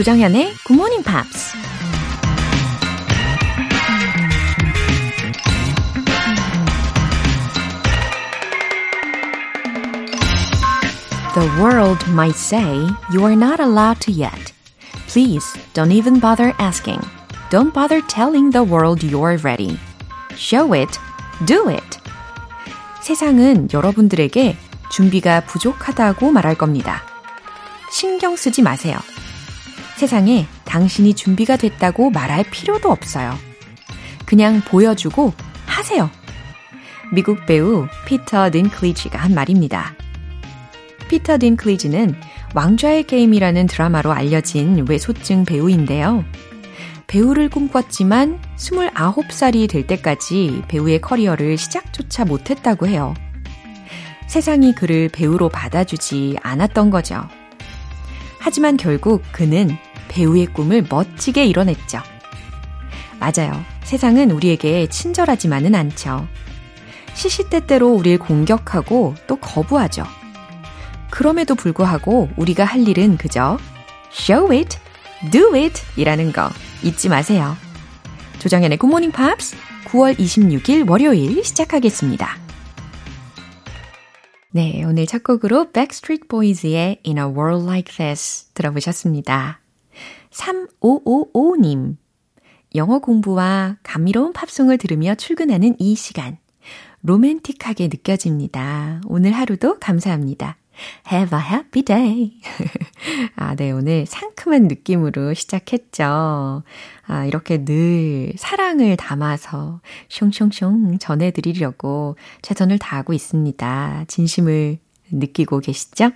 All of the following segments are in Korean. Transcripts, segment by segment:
조정현의 Good Morning Pops. The world might say you are not allowed to yet. Please don't even bother asking. Don't bother telling the world you're ready. Show it, do it. 세상은 여러분들에게 준비가 부족하다고 말할 겁니다. 신경 쓰지 마세요. 세상에 당신이 준비가 됐다고 말할 필요도 없어요. 그냥 보여주고 하세요. 미국 배우 피터 딘클리지가 한 말입니다. 피터 딘클리지는 왕좌의 게임이라는 드라마로 알려진 외소증 배우인데요. 배우를 꿈꿨지만 29살이 될 때까지 배우의 커리어를 시작조차 못했다고 해요. 세상이 그를 배우로 받아주지 않았던 거죠. 하지만 결국 그는 배우의 꿈을 멋지게 이뤄냈죠. 맞아요. 세상은 우리에게 친절하지만은 않죠. 시시때때로 우리를 공격하고 또 거부하죠. 그럼에도 불구하고 우리가 할 일은 그저 show it, do it 이라는 거 잊지 마세요. 조정현의 Good Morning Pops 9월 26일 월요일 시작하겠습니다. 네, 오늘 첫 곡으로 Backstreet Boys의 In a World Like This 들어보셨습니다. 3555님. 영어 공부와 감미로운 팝송을 들으며 출근하는 이 시간. 로맨틱하게 느껴집니다. 오늘 하루도 감사합니다. Have a happy day. 아, 네, 오늘 상큼한 느낌으로 시작했죠. 아, 이렇게 늘 사랑을 담아서 숑숑숑 전해드리려고 최선을 다하고 있습니다. 진심을 느끼고 계시죠?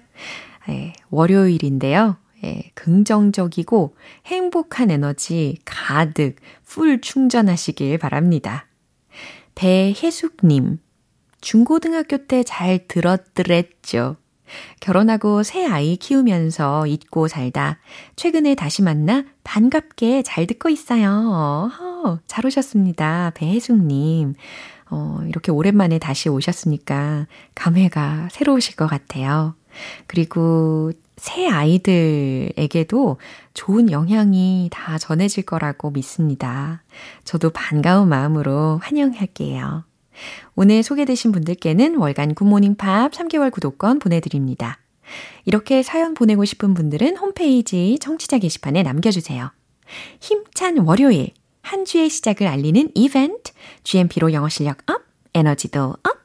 네, 월요일인데요. 예, 긍정적이고 행복한 에너지 가득 풀 충전하시길 바랍니다. 배혜숙님, 중고등학교 때 잘 들었더랬죠. 결혼하고 새 아이 키우면서 잊고 살다 최근에 다시 만나 반갑게 잘 듣고 있어요. 어, 잘 오셨습니다. 배혜숙님. 어, 이렇게 오랜만에 다시 오셨으니까 감회가 새로우실 것 같아요. 그리고 새 아이들에게도 좋은 영향이 다 전해질 거라고 믿습니다. 저도 반가운 마음으로 환영할게요. 오늘 소개되신 분들께는 월간 굿모닝 팝 3개월 구독권 보내드립니다. 이렇게 사연 보내고 싶은 분들은 홈페이지 청취자 게시판에 남겨주세요. 힘찬 월요일, 한 주의 시작을 알리는 이벤트, GMP로 영어 실력 up, 에너지도 up,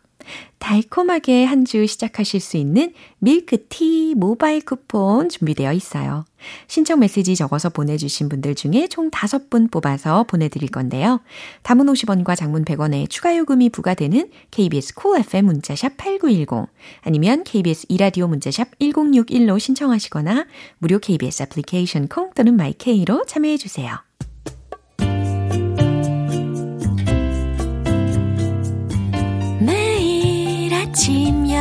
달콤하게 한 주 시작하실 수 있는 밀크티 모바일 쿠폰 준비되어 있어요. 신청 메시지 적어서 보내주신 분들 중에 총 5분 뽑아서 보내드릴 건데요. 단문 50원과 장문 100원의 추가 요금이 부과되는 KBS cool FM 문자샵 8910 아니면 KBS 이라디오 문자샵 1061로 신청하시거나 무료 KBS 애플리케이션 콩 또는 마이케이로 참여해주세요.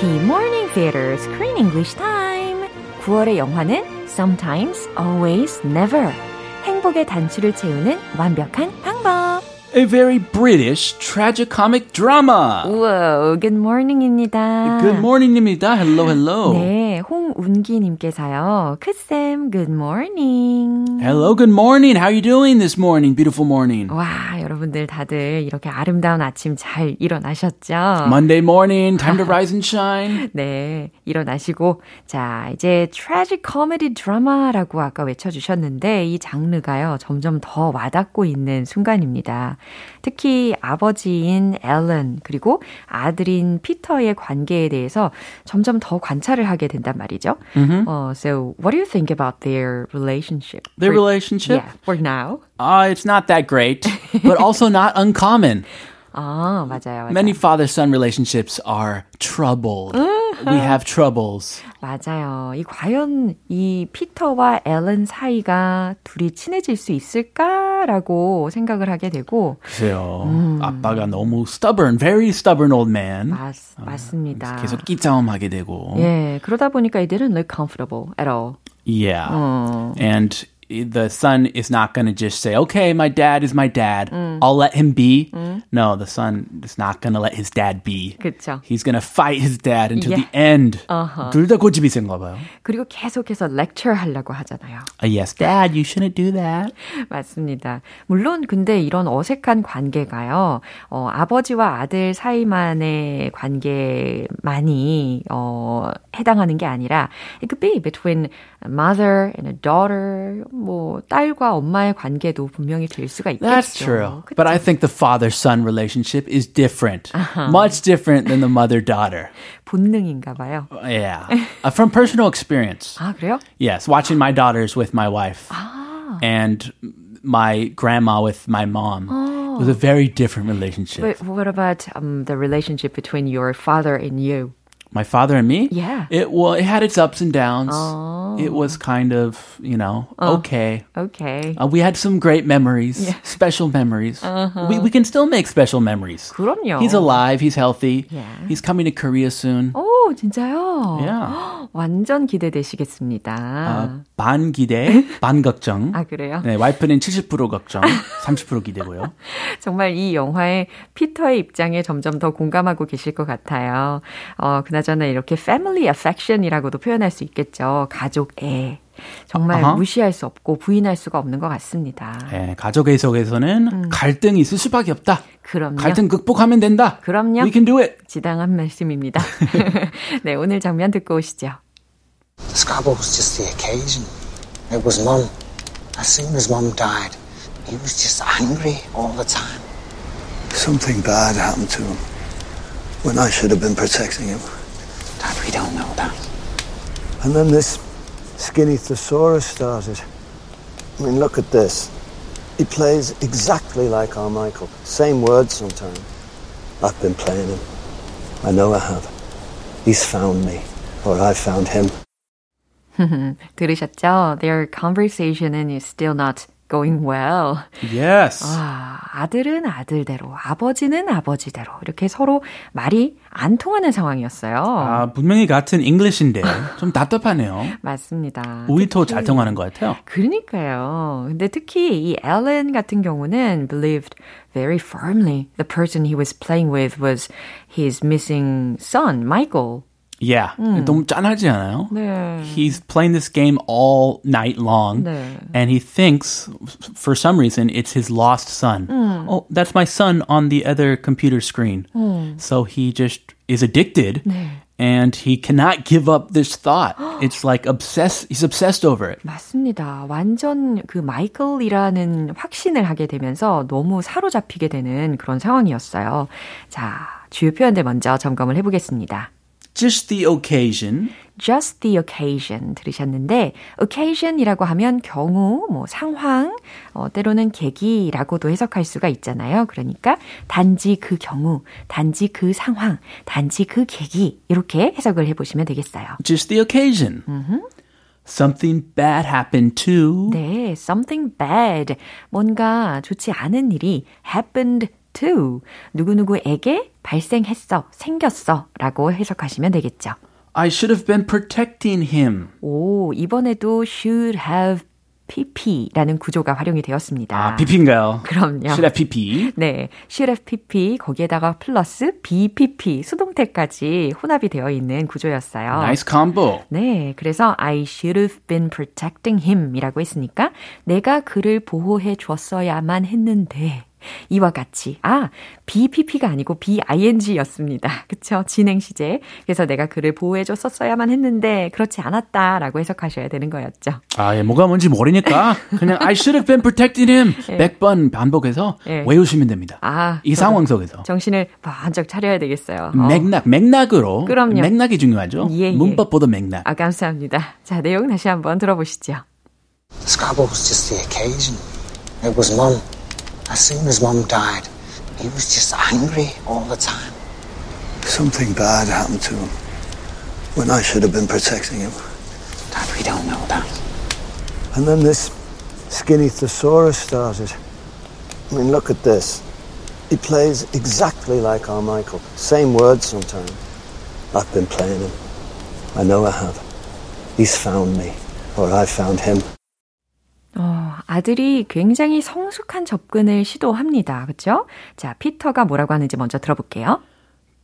GMP Morning Theater Screen English Time. 9월의 영화는 Sometimes, Always, Never. 행복의 단추를 채우는 완벽한 방법. A very British tragicomic drama. Whoa, good morning입니다. Good morning입니다. Hello, hello. 네, 홍운기님께서요. 크쌤, good morning. Hello, good morning. How are you doing this morning? Beautiful morning. 와, 여러분들 다들 이렇게 아름다운 아침 잘 일어나셨죠? Monday morning, time to rise and shine. 네, 일어나시고 자, 이제 tragic comedy drama라고 아까 외쳐주셨는데 이 장르가요 점점 더 와닿고 있는 순간입니다. 특히 아버지인 앨런 그리고 아들인 피터의 관계에 대해서 점점 더 관찰을 하게 된단 말이죠. Mm-hmm. Uh, so what do you think about their relationship? Their For- relationship? Yeah, for now. Uh, it's not that great, but also not uncommon. 아, 맞아요. 맞아요. Many father son relationships are troubled. We have troubles. 맞아요. 이 과연 이 피터와 앨런 사이가 둘이 친해질 수 있을까라고 생각을 하게 되고 글쎄요. 아빠가 너무 stubborn, very stubborn old man. 맞, 맞습니다. 계속 끼싸움하게 되고. 예, 그러다 보니까 didn't look comfortable at all. Yeah. And the son is not going to just say, okay, my dad is my dad. I'll let him be. No, the son is not going to let his dad be. 그렇죠. He's going to fight his dad until Yeah. the end. 둘 다 고집이 센가 봐요. 그리고 계속해서 lecture 하려고 하잖아요. Uh, yes, dad, you shouldn't do that. 맞습니다. 물론 근데 이런 어색한 관계가요. 어, 아버지와 아들 사이만의 관계만이 어, 해당하는 게 아니라 it could be between a mother and a daughter 뭐 딸과 엄마의 관계도 분명히 될 수가 있겠죠. That's true. But I think the father son relationship is different. Much different than the mother daughter. 본능인가 봐요. Yeah. Uh, from personal experience. 아, 그래요? Yes, watching my daughters with my wife Ah. and my grandma with my mom. It was a very different relationship. But what about um, the relationship between your father and you? my father and me? Yeah. It well, it had its ups and downs. It was kind of, you know, okay. Okay. Uh, we had some great memories, special memories. We, we can still make special memories. 그럼요. He's alive. He's healthy. Yeah. He's coming to Korea soon. 오, 진짜요? Yeah. 완전 기대되시겠습니다. 어, 반 기대, 반 걱정. 아, 그래요? 네, 와이프는 70% 걱정, 30% 기대고요. 정말 이 영화의 피터의 입장에 점점 더 공감하고 계실 것 같아요. 어, 그나저나 이렇게 family affection이라고도 표현할 수 있겠죠. 가족 애. 정말 아하. 무시할 수 없고 부인할 수가 없는 것 같습니다. 네, 가족의 속에서는 갈등이 있을 수밖에 없다. 그럼요. 갈등 극복하면 된다. 그럼요. We can do it. 지당한 말씀입니다. 네, 오늘 장면 듣고 오시죠. The squabble was just the occasion. It was Mum. As soon as Mum died, he was just angry all the time. Something bad happened to him when I should have been protecting him. Dad, we don't know that. And then this skinny thesaurus started. I mean, look at this. He plays exactly like our Michael. Same words sometimes. I've been playing him. I know I have. He's found me, or I found him. 들으셨죠? Their conversation is still not going well. Yes. 아, 아들은 아들대로, 아버지는 아버지대로 이렇게 서로 말이 안 통하는 상황이었어요. 아, 분명히 같은 English인데 좀 답답하네요. 맞습니다. 우리 더 특히- 잘 통하는 것 같아요. 그러니까요. 근데 특히 이 앨런 같은 경우는 believed very firmly the person he was playing with was his missing son, Michael. Yeah. 너무 짠하지 않아요? 네. He's playing this game all night long, 네. and he thinks, f- for some reason, it's his lost son. Oh, that's my son on the other computer screen. So he just is addicted, and he cannot give up this thought. it's like obsessed. He's obsessed over it. 맞습니다. 완전 그 마이클이라는 확신을 하게 되면서 너무 사로잡히게 되는 그런 상황이었어요. 자, 주요 표현들 먼저 점검을 해보겠습니다. Just the occasion. just the occasion 들으셨는데 occasion이라고 하면 경우, 뭐 상황, 어, 때로는 계기라고도 해석할 수가 있잖아요. 그러니까 단지 그 경우, 단지 그 상황, 단지 그 계기 이렇게 해석을 해보시면 되겠어요. Just the occasion. Something bad happened to. 네, something bad. 뭔가 좋지 않은 일이 happened to. 누구누구에게 발생했어, 생겼어 라고 해석하시면 되겠죠. I should have been protecting him. 오, 이번에도 should have pp라는 구조가 활용이 되었습니다. 아, PP인가요? 그럼요. Should have PP. 네, should have pp 거기에다가 플러스 bpp 수동태까지 혼합이 되어 있는 구조였어요. Nice combo. 네, 그래서 I should have been protecting him이라고 했으니까 내가 그를 보호해 줬어야만 했는데 이와 같이. 아, BPP가 아니고 BING였습니다. 그쵸? 진행 시제. 그래서 내가 그를 보호해줬었어야만 했는데, 그렇지 않았다라고 해석하셔야 되는 거였죠. 아, 예, 뭐가 뭔지 모르니까 그냥 I should have been protecting him 100번 반복해서 예. 외우시면 됩니다. 아, 이 상황 속에서. 정신을 번쩍 차려야 되겠어요. 어. 맥락, 맥락으로. 그럼요. 맥락이 중요하죠. 예, 예. 문법보다 맥락. 아, 감사합니다. 자, 내용 다시 한번 들어보시죠. Scrabble was just the occasion. It was Mum. As soon as Mum died, he was just angry all the time. Something bad happened to him when I should have been protecting him. Dad, we don't know that. And then this skinny thesaurus started. I mean, look at this. He plays exactly like our Michael. Same words sometimes. I've been playing him. I know I have. He's found me, or I found him. 어, 아들이 굉장히 성숙한 접근을 시도합니다. 그쵸? 자, 피터가 뭐라고 하는지 먼저 들어볼게요.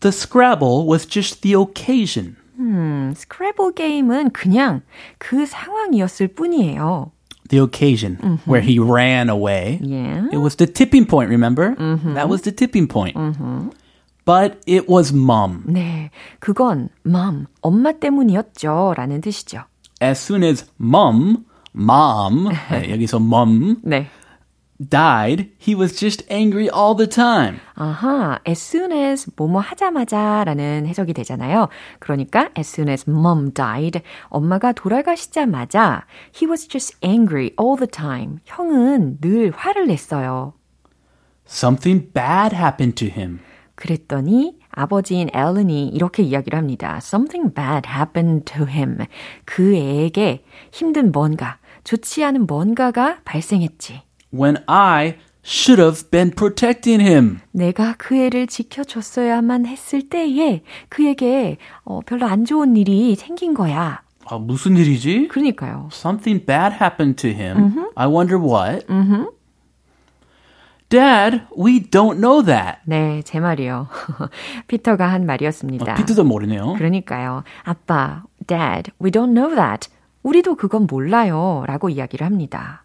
The Scrabble was just the occasion. 음, 스크래블 게임은 그냥 그 상황이었을 뿐이에요. The occasion where he ran away. Yeah. It was the tipping point, remember? That was the tipping point. But it was mom. 네, 그건 mom, 엄마 때문이었죠. 라는 뜻이죠. As soon as mom, mom, 네, 여기서 mom 네. died, he was just angry all the time. 아하, as soon as 뭐뭐 하자마자 라는 해석이 되잖아요. 그러니까 as soon as mom died, 엄마가 돌아가시자마자 he was just angry all the time. 형은 늘 화를 냈어요. Something bad happened to him. 그랬더니 아버지인 앨런이 이렇게 이야기를 합니다. Something bad happened to him. 그 애에게 힘든 뭔가, 좋지 않은 뭔가가 발생했지. When I should have been protecting him. 내가 그 애를 지켜줬어야만 했을 때에 그에게 어, 별로 안 좋은 일이 생긴 거야. 아, 무슨 일이지? 그러니까요. Something bad happened to him. I wonder what. Dad, we don't know that. 네, 제 말이요. 피터가 한 말이었습니다. 아, 피트도 모르네요. 그러니까요. 아빠, Dad, we don't know that. 우리도 그건 몰라요. 라고 이야기를 합니다.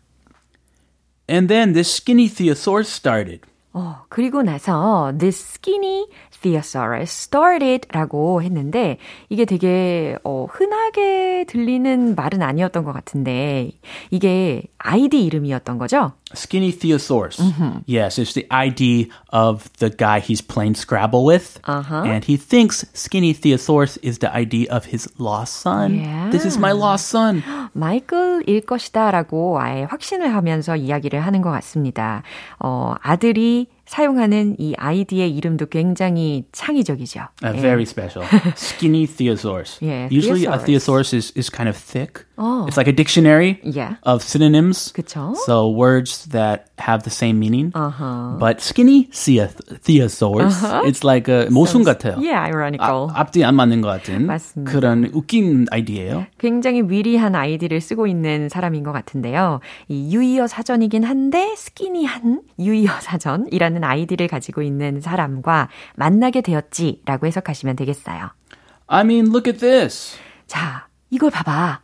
And then this skinny thesaurus started. 어, 그리고 나서 this skinny thesaurus started 라고 했는데 이게 되게 어, 흔하게 들리는 말은 아니었던 것 같은데 이게 아이디 이름이었던 거죠? Skinny thesaurus. Yes, it's the ID of the guy he's playing Scrabble with. Uh-huh. And he thinks Skinny thesaurus is the ID of his lost son. This is my lost son. 마이클일 것이다 라고 아예 확신을 하면서 이야기를 하는 것 같습니다. 어, 아들이 사용하는 이 아이디의 이름도 굉장히 창의적이죠. Uh, 예. very special. Skinny thesaurus. Yeah, Usually a thesaurus. thesaurus is, is kind of thick. Oh. It's like a dictionary Yeah. of synonyms. 그쵸? So words that have the same meaning. Uh-huh. But skinny thea- thesaurus, it's like a 모순 같아요. Yeah, ironical. 아, 앞뒤 안 맞는 것 같은 맞습니다. 그런 웃긴 아이디예요. 굉장히 위리한 아이디를 쓰고 있는 사람인 것 같은데요. 이 유의어 사전이긴 한데 skinny한 유의어 사전이라는 아이디를 가지고 있는 사람과 만나게 되었지라고 해석하시면 되겠어요. I mean, look at this. 자, 이걸 봐봐.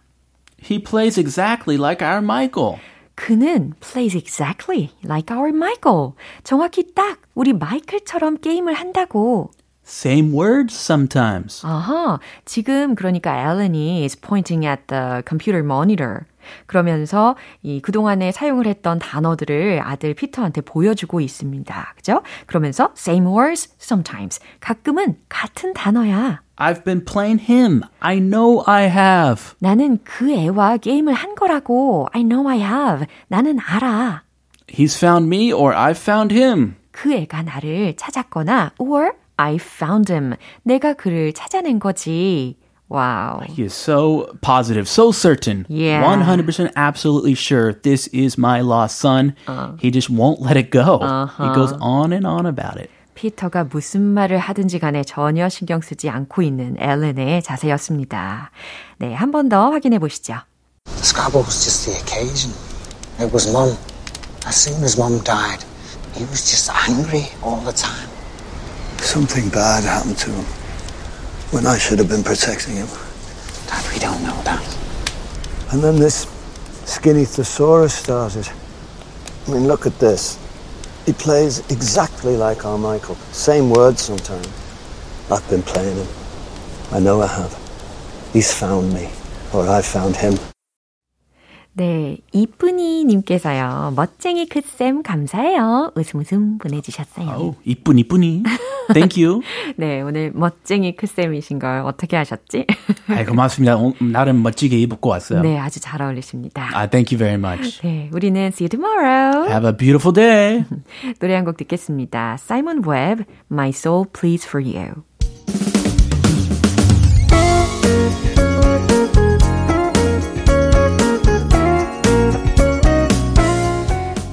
He plays exactly like our Michael. 그는 plays exactly like our Michael. 정확히 딱 우리 마이클처럼 게임을 한다고. Same words sometimes. 아하, 지금 그러니까 앨런이 is pointing at the computer monitor. 그러면서 이 그동안에 사용을 했던 단어들을 아들 피터한테 보여주고 있습니다. 그죠? 그러면서 same words sometimes. 가끔은 같은 단어야. I've been playing him. I know I have. 나는 그 애와 게임을 한 거라고. I know I have. 나는 알아. He's found me or I've found him. 그 애가 나를 찾았거나 or I found him. 내가 그를 찾아낸 거지. 와우. He is so positive, so certain. Yeah. 100% absolutely sure this is my lost son. He just won't let it go. He goes on and on about it. 피터가 무슨 말을 하든지 간에 전혀 신경 쓰지 않고 있는 앨런의 자세였습니다. 네, 한 번 더 확인해 보시죠. The Scrabble was just the occasion. It was Mum. As soon as Mum died, he was just angry all the time. Something bad happened to him when I should have been protecting him. Dad, we don't know that. And then this skinny thesaurus started. I mean, look at this. He plays exactly like our Michael. Same words sometimes. I've been playing him. I know I have. He's found me, or I found him. 네, 이쁜이 님께서요. 멋쟁이 크쌤 감사해요. 웃음 웃음 보내주셨어요. Oh, 이쁜 이쁜이. Thank you. 네, 오늘 멋쟁이 크쌤이신 걸 어떻게 하셨지? 아, 고맙습니다. 오, 나름 멋지게 입고 왔어요. 네, 아주 잘 어울리십니다. 아, thank you very much. 네, 우리는 see you tomorrow. Have a beautiful day. 노래 한 곡 듣겠습니다. Simon Webb, My Soul Pleads for You.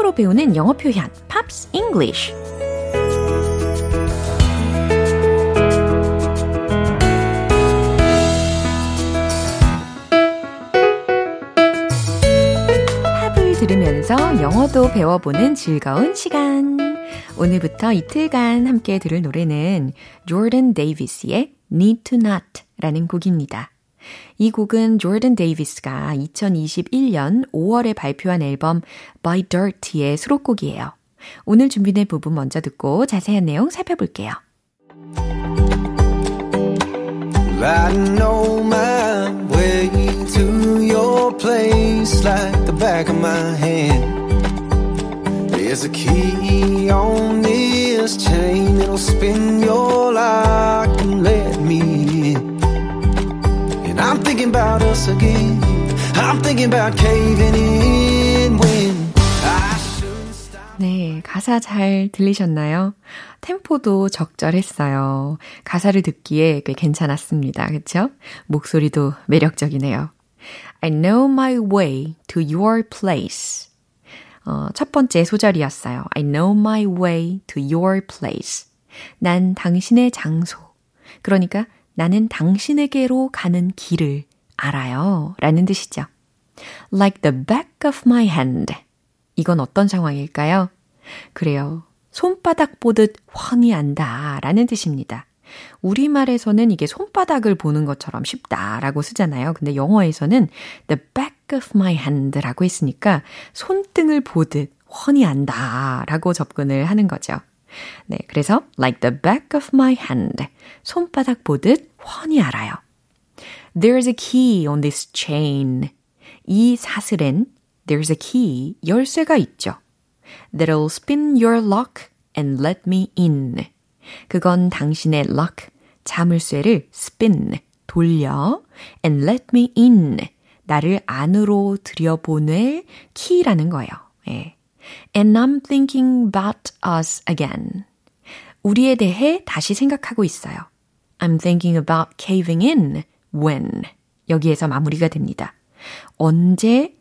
팝으로 배우는 영어 표현 Pops English 팝을 들으면서 영어도 배워보는 즐거운 시간 오늘부터 이틀간 함께 들을 노래는 조던 데이비스의 Need to Not 라는 곡입니다. 이 곡은 조던 데이비스가 2021년 5월에 발표한 앨범 By Dirt의 수록곡이에요. 오늘 준비된 부분 먼저 듣고 자세한 내용 살펴볼게요. I know my way to your place like the back of my hand. There's a key on this chain, it'll spin your lock about us again. I'm thinking about caving in when I should stop. 네, 가사 잘 들리셨나요? 템포도 적절했어요. 가사를 듣기에 꽤 괜찮았습니다. 그쵸? 목소리도 매력적이네요. I know my way to your place. 어, 첫 번째 소절이었어요. I know my way to your place. 난 당신의 장소. 그러니까 나는 당신에게로 가는 길을 알아요. 라는 뜻이죠. Like the back of my hand. 이건 어떤 상황일까요? 그래요. 손바닥 보듯 훤히 안다 라는 뜻입니다. 우리말에서는 이게 손바닥을 보는 것처럼 쉽다라고 쓰잖아요. 근데 영어에서는 the back of my hand라고 했으니까 손등을 보듯 훤히 안다 라고 접근을 하는 거죠. 네, 그래서 like the back of my hand. 손바닥 보듯 훤히 알아요. There's a key on this chain. 이 사슬엔 there's a key, 열쇠가 있죠. That'll spin your lock and let me in. 그건 당신의 lock, 자물쇠를 spin, 돌려 and let me in. 나를 안으로 들여보낼 키라는 거예요. 예. And I'm thinking about us again. 우리에 대해 다시 생각하고 있어요. I'm thinking about caving in when. 여기에서 마무리가 됩니다. 언제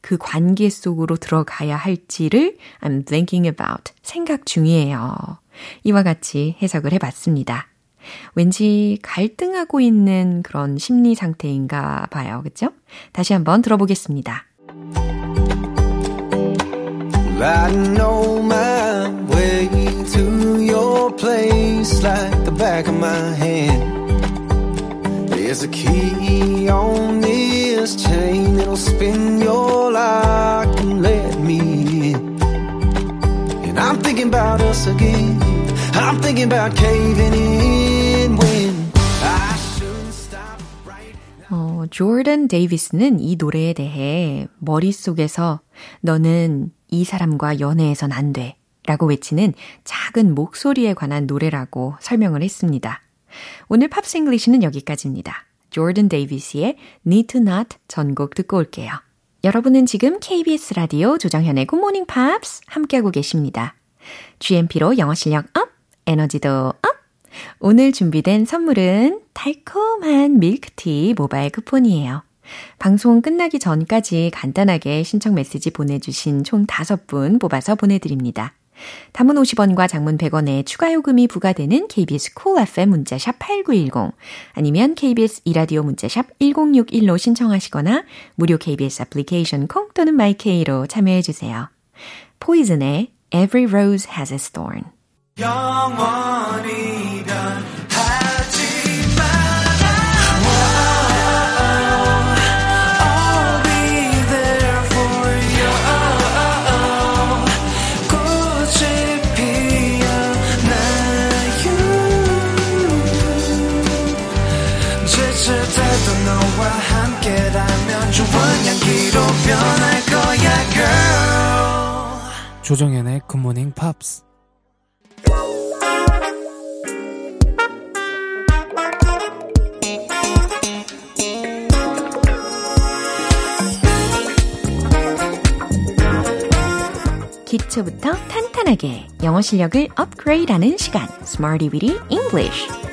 그 관계 속으로 들어가야 할지를 I'm thinking about. 생각 중이에요. 이와 같이 해석을 해 봤습니다. 왠지 갈등하고 있는 그런 심리 상태인가 봐요. 그쵸? 다시 한번 들어보겠습니다. I know my way to your place like the back of my hand. There's a key on this chain, it'll spin your lock and let me in. And I'm thinking about us again. I'm thinking about caving in when I should stop right 어, 조던 데이비스는 이 노래에 대해 머릿속에서 너는 이 사람과 연애해선 안 돼. 라고 외치는 작은 목소리에 관한 노래라고 설명을 했습니다. 오늘 Pops English는 여기까지입니다. 조던 데이비스의 Need to Not 전곡 듣고 올게요. 여러분은 지금 KBS 라디오 조정현의 Morning Pops 함께하고 계십니다. GMP로 영어 실력 up, 에너지도 up! 오늘 준비된 선물은 달콤한 밀크티 모바일 쿠폰이에요. 방송 끝나기 전까지 간단하게 신청 메시지 보내주신 총 5분 뽑아서 보내드립니다. 단문 50원과 장문 100원의 추가 요금이 부과되는 KBS cool cool FM 문자샵 8910 아니면 KBS 이라디오 문자샵 1061로 신청하시거나 무료 KBS 애플리케이션 콩 또는 마이케이로 참여해 주세요. 포이즌의 Every Rose Has Its Thorn 영원히 조정현의 굿모닝 팝스 기초부터 탄탄하게 영어 실력을 업그레이드하는 시간. Smarty Weedy English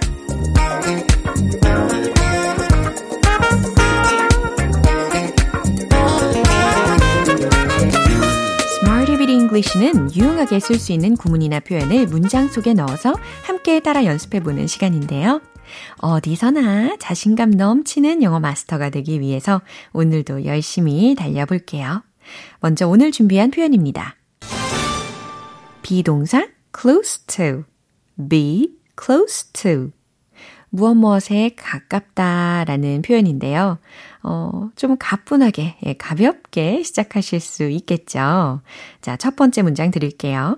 English는 유용하게 쓸 수 있는 구문이나 표현을 문장 속에 넣어서 함께 따라 연습해 보는 시간인데요. 어디서나 자신감 넘치는 영어 마스터가 되기 위해서 오늘도 열심히 달려볼게요. 먼저 오늘 준비한 표현입니다. be동사 close to, be close to. 무엇 무엇에 가깝다라는 표현인데요. 어, 좀 가뿐하게, 예, 가볍게 시작하실 수 있겠죠. 자, 첫 번째 문장 드릴게요.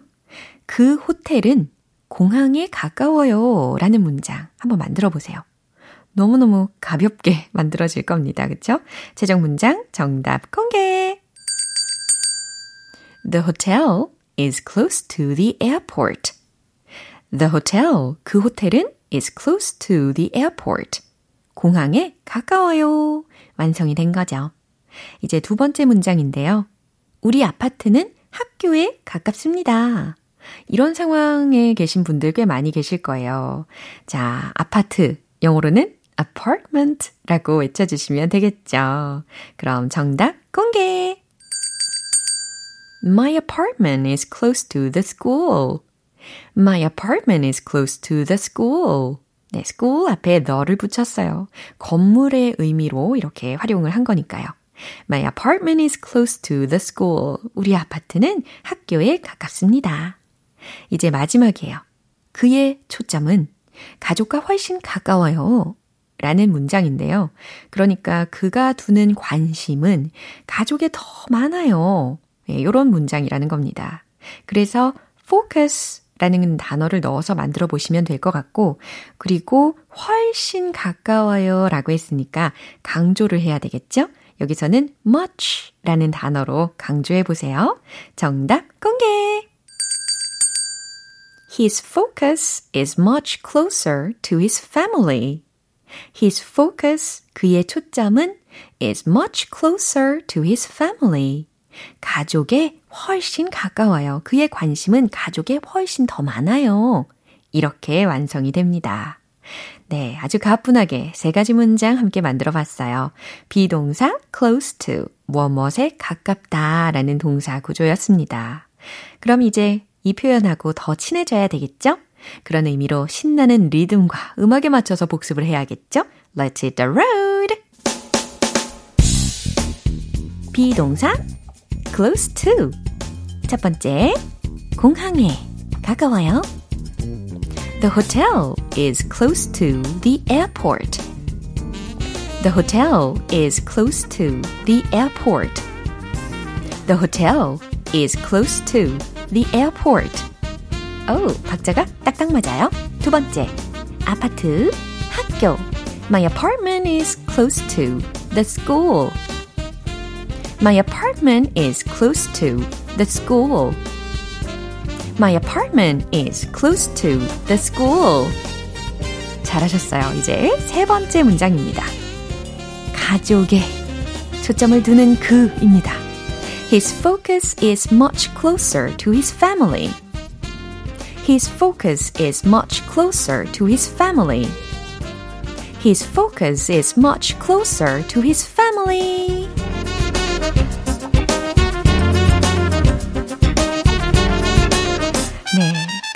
그 호텔은 공항에 가까워요. 라는 문장 한번 만들어 보세요. 너무너무 가볍게 만들어질 겁니다. 그쵸? 최종 문장 정답 공개! The hotel is close to the airport. The hotel, 그 호텔은 is close to the airport. 공항에 가까워요. 완성이 된 거죠. 이제 두 번째 문장인데요. 우리 아파트는 학교에 가깝습니다. 이런 상황에 계신 분들 꽤 많이 계실 거예요. 자, 아파트. 영어로는 apartment라고 외쳐주시면 되겠죠. 그럼 정답 공개! My apartment is close to the school. My apartment is close to the school. 네, school 앞에 너를 붙였어요. 건물의 의미로 이렇게 활용을 한 거니까요. My apartment is close to the school. 우리 아파트는 학교에 가깝습니다. 이제 마지막이에요. 그의 초점은 가족과 훨씬 가까워요. 라는 문장인데요. 그러니까 그가 두는 관심은 가족에 더 많아요. 네, 이런 문장이라는 겁니다. 그래서 focus 라는 단어를 넣어서 만들어 보시면 될 것 같고, 그리고 훨씬 가까워요 라고 했으니까 강조를 해야 되겠죠? 여기서는 much 라는 단어로 강조해 보세요. 정답 공개! His focus is much closer to his family. His focus, 그의 초점은 is much closer to his family. 가족에 훨씬 가까워요. 그의 관심은 가족에 훨씬 더 많아요. 이렇게 완성이 됩니다. 네, 아주 가뿐하게 세 가지 문장 함께 만들어 봤어요. 비동사 close to, 무엇에 가깝다 라는 동사 구조였습니다. 그럼 이제 이 표현하고 더 친해져야 되겠죠? 그런 의미로 신나는 리듬과 음악에 맞춰서 복습을 해야겠죠? Let's hit the road! 비동사 close to. 첫 번째, 공항에 가까워요. The hotel is close to the airport. The hotel is close to the airport. The hotel is close to the airport. 오, 박자가 딱딱 맞아요. 두 번째, 아파트, 학교. My apartment is close to the school. My apartment is close to the school. My apartment is close to the school. 잘하셨어요. 이제 세 번째 문장입니다. 가족에 초점을 두는 그입니다. His focus is much closer to his family. His focus is much closer to his family. His focus is much closer to his family.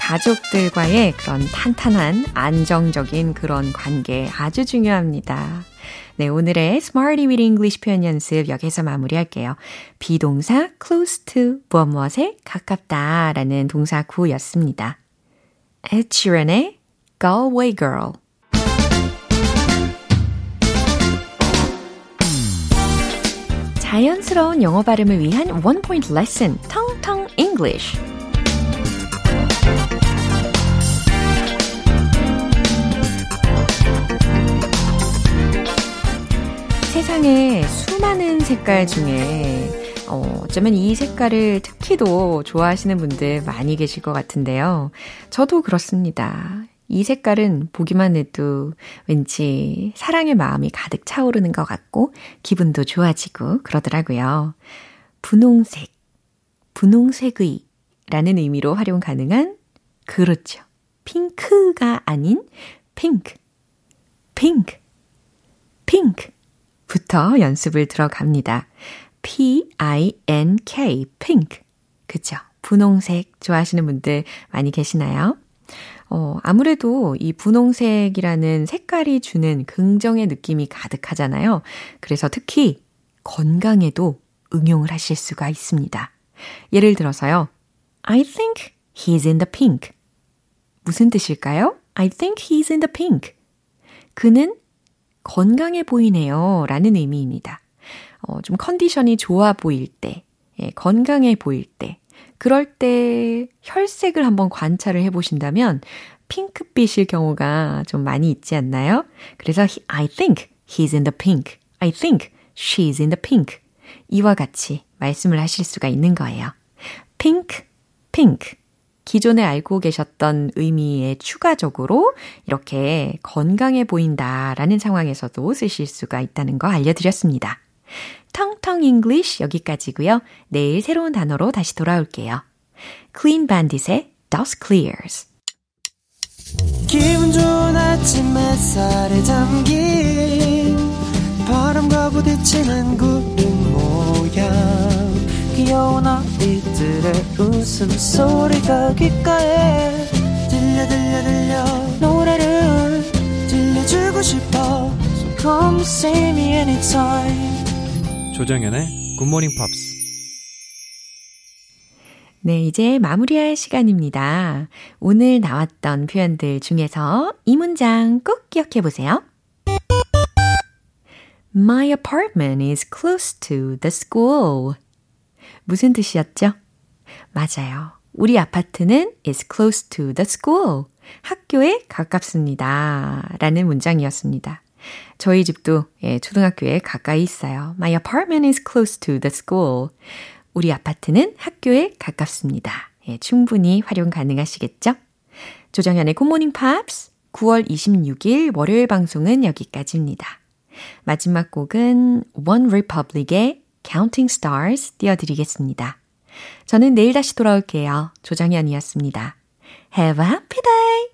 가족들과의 그런 탄탄한 안정적인 그런 관계 아주 중요합니다. 네, 오늘의 Smarty with English 표현 연습 여기서 마무리할게요. 비동사 close to 무엇 무엇에 가깝다 라는 동사 구였습니다. Ed Sheeran의 Galway Girl 자연스러운 영어 발음을 위한 원 포인트 레슨 텅텅 English 세상에 수많은 색깔 중에 어, 어쩌면 이 색깔을 특히도 좋아하시는 분들 많이 계실 것 같은데요. 저도 그렇습니다. 이 색깔은 보기만 해도 왠지 사랑의 마음이 가득 차오르는 것 같고 기분도 좋아지고 그러더라고요. 분홍색, 분홍색의 라는 의미로 활용 가능한 그렇죠. 핑크가 아닌 핑크, 핑크, 핑크 부터 연습을 들어갑니다. P-I-N-K, pink. 그쵸? 분홍색 좋아하시는 분들 많이 계시나요? 어, 아무래도 이 분홍색이라는 색깔이 주는 긍정의 느낌이 가득하잖아요. 그래서 특히 건강에도 응용을 하실 수가 있습니다. 예를 들어서요. I think he's in the pink. 무슨 뜻일까요? I think he's in the pink. 그는 건강해 보이네요. 라는 의미입니다. 어, 좀 컨디션이 좋아 보일 때, 예, 건강해 보일 때, 그럴 때 혈색을 한번 관찰을 해 보신다면 핑크빛일 경우가 좀 많이 있지 않나요? 그래서 I think he's in the pink. I think she's in the pink. 이와 같이 말씀을 하실 수가 있는 거예요. pink, pink. 기존에 알고 계셨던 의미에 추가적으로 이렇게 건강해 보인다라는 상황에서도 쓰실 수가 있다는 거 알려드렸습니다. 텅텅 English 여기까지고요. 내일 새로운 단어로 다시 돌아올게요. Clean Bandit의 Dust Clears. 기분 좋은 아침 햇살에 담긴 바람과 부딪히는 구름 모양 귀여운 아이들의 웃음소리가 귓가에 들려 들려 들려 노래를 들려주고 싶어 So come see me anytime 조정연의 굿모닝 팝스 네, 이제 마무리할 시간입니다. 오늘 나왔던 표현들 중에서 이 문장 꼭 기억해 보세요. My apartment is close to the school. 무슨 뜻이었죠? 맞아요. 우리 아파트는 is close to the school. 학교에 가깝습니다. 라는 문장이었습니다. 저희 집도 예, 초등학교에 가까이 있어요. My apartment is close to the school. 우리 아파트는 학교에 가깝습니다. 예, 충분히 활용 가능하시겠죠? 조정현의 굿모닝 팝스 9월 26일 월요일 방송은 여기까지입니다. 마지막 곡은 One Republic의 Counting Stars 띄워드리겠습니다. 저는 내일 다시 돌아올게요. 조정현이었습니다. Have a happy day!